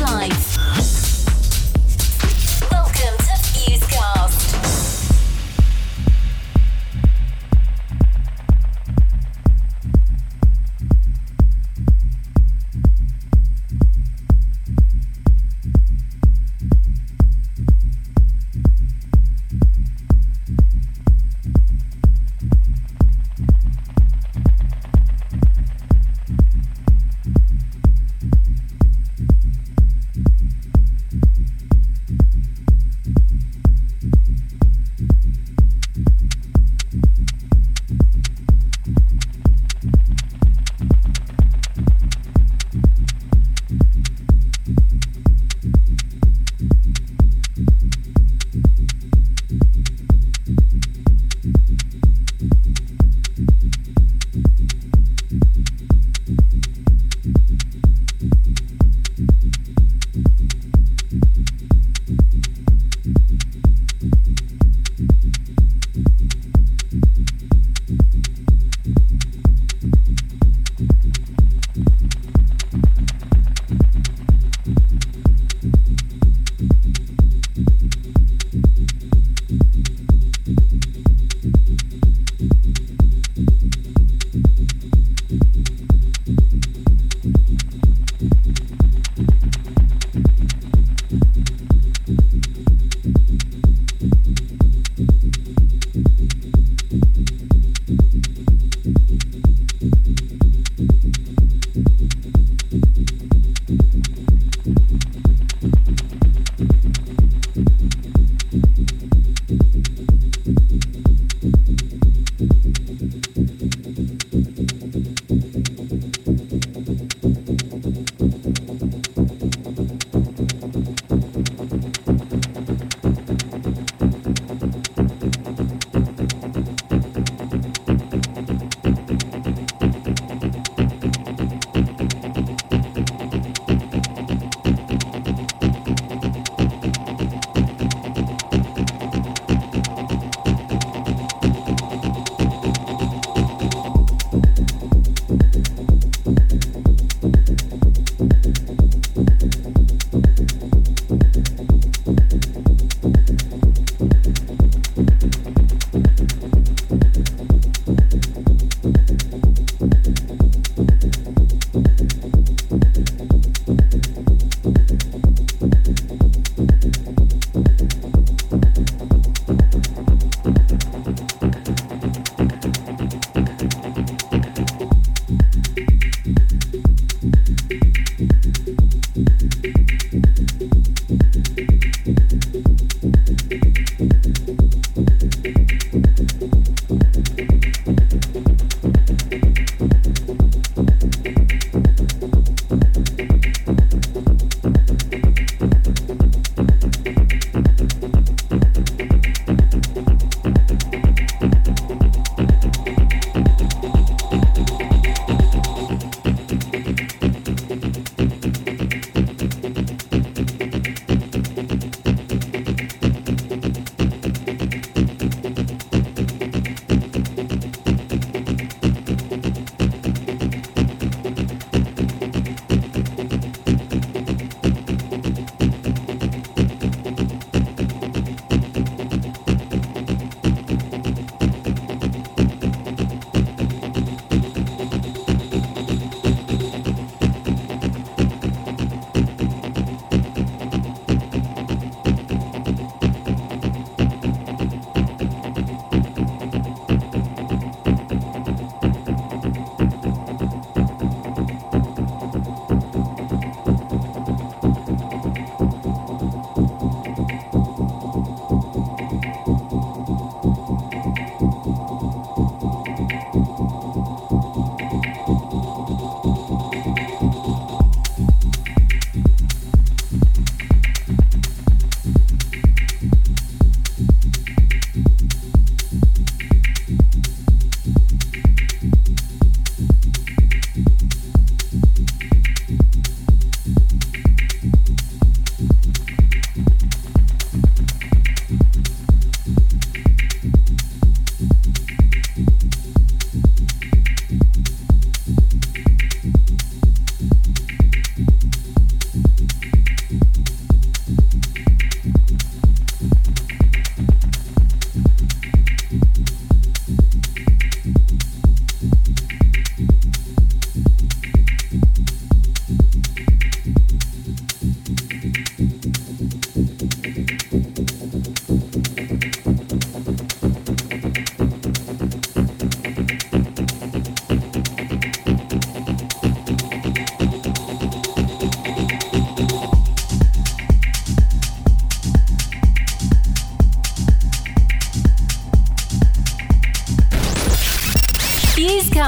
lights.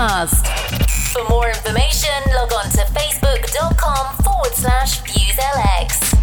Fusecast. For more information, log on to facebook.com forward slash FuseLX.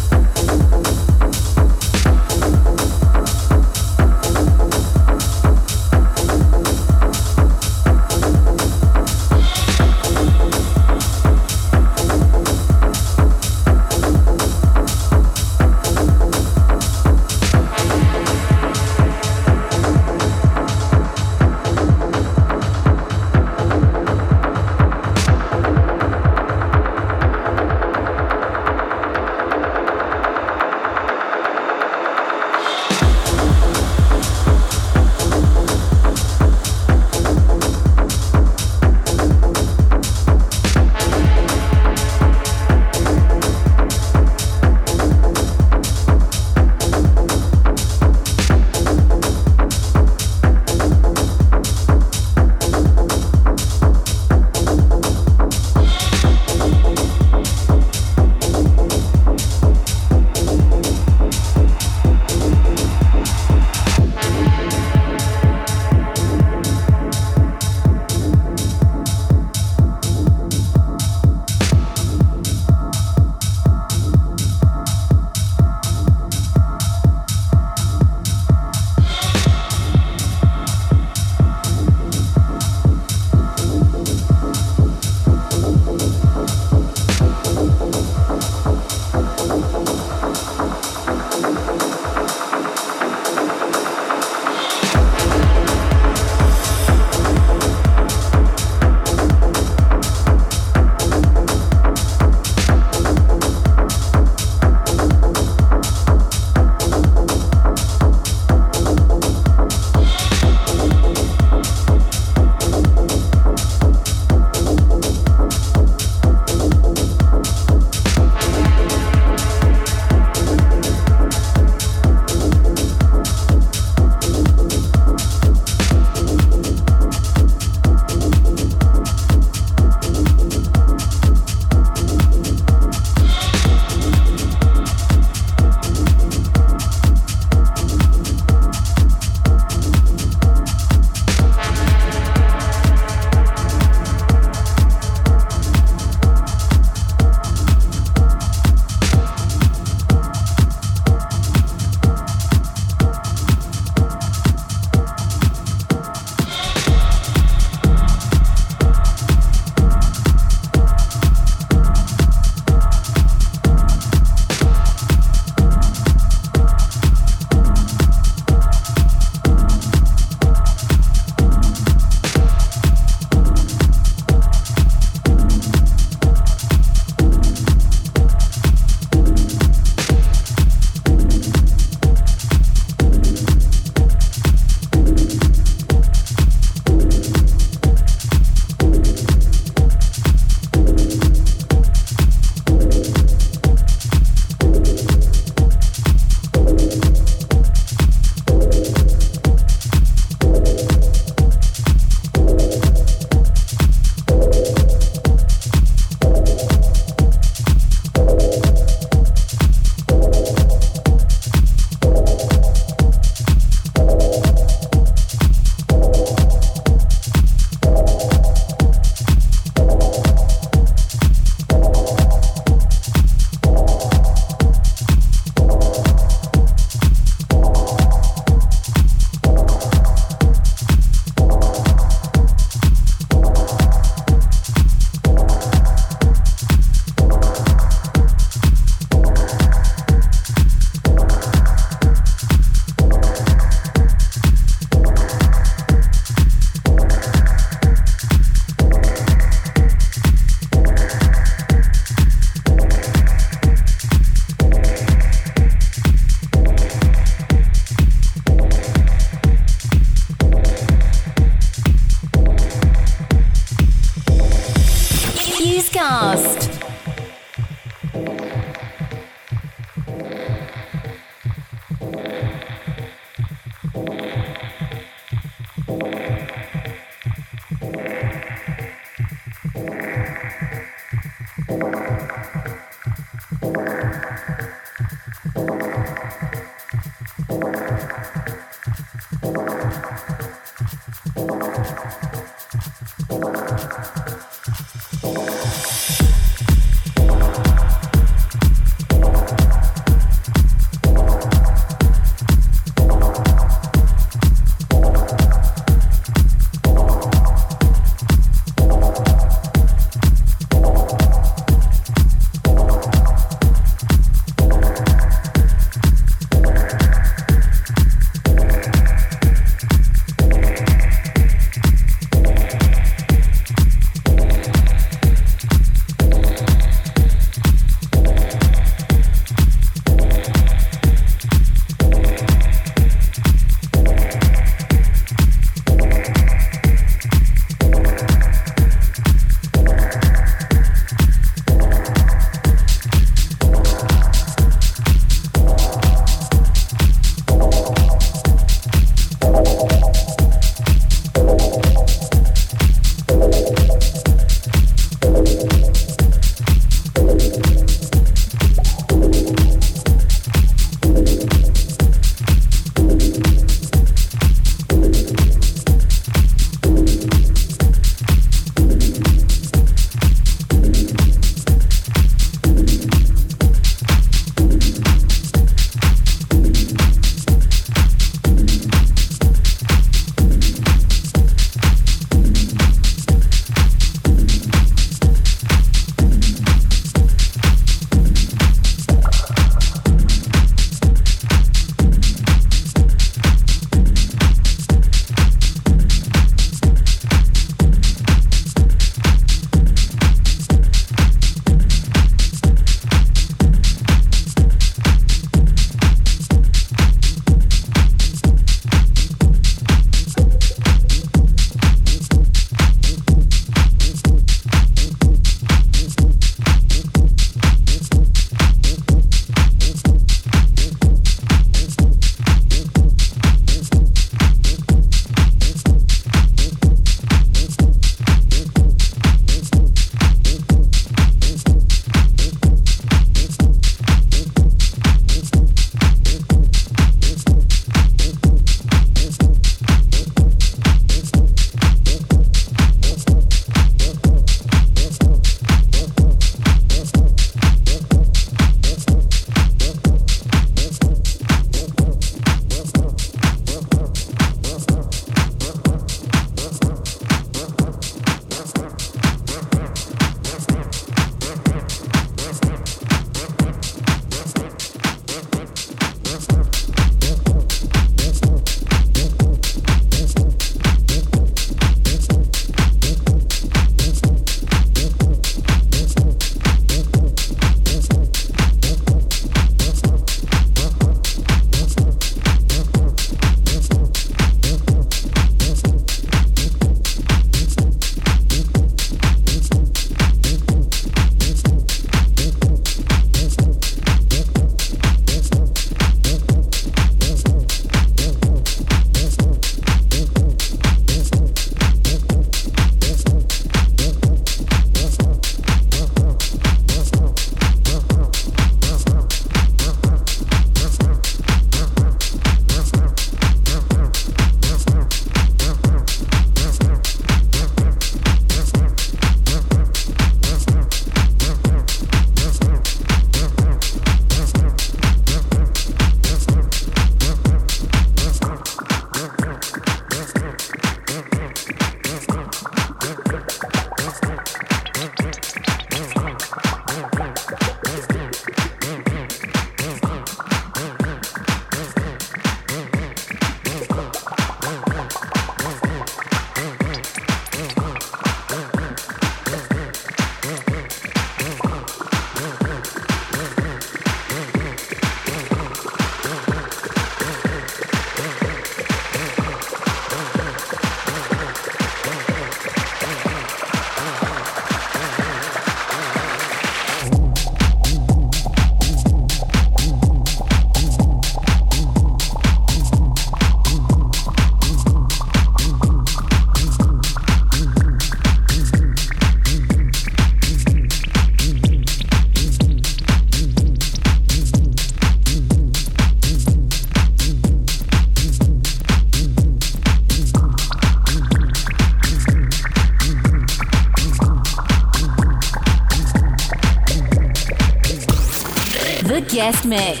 Guest mix.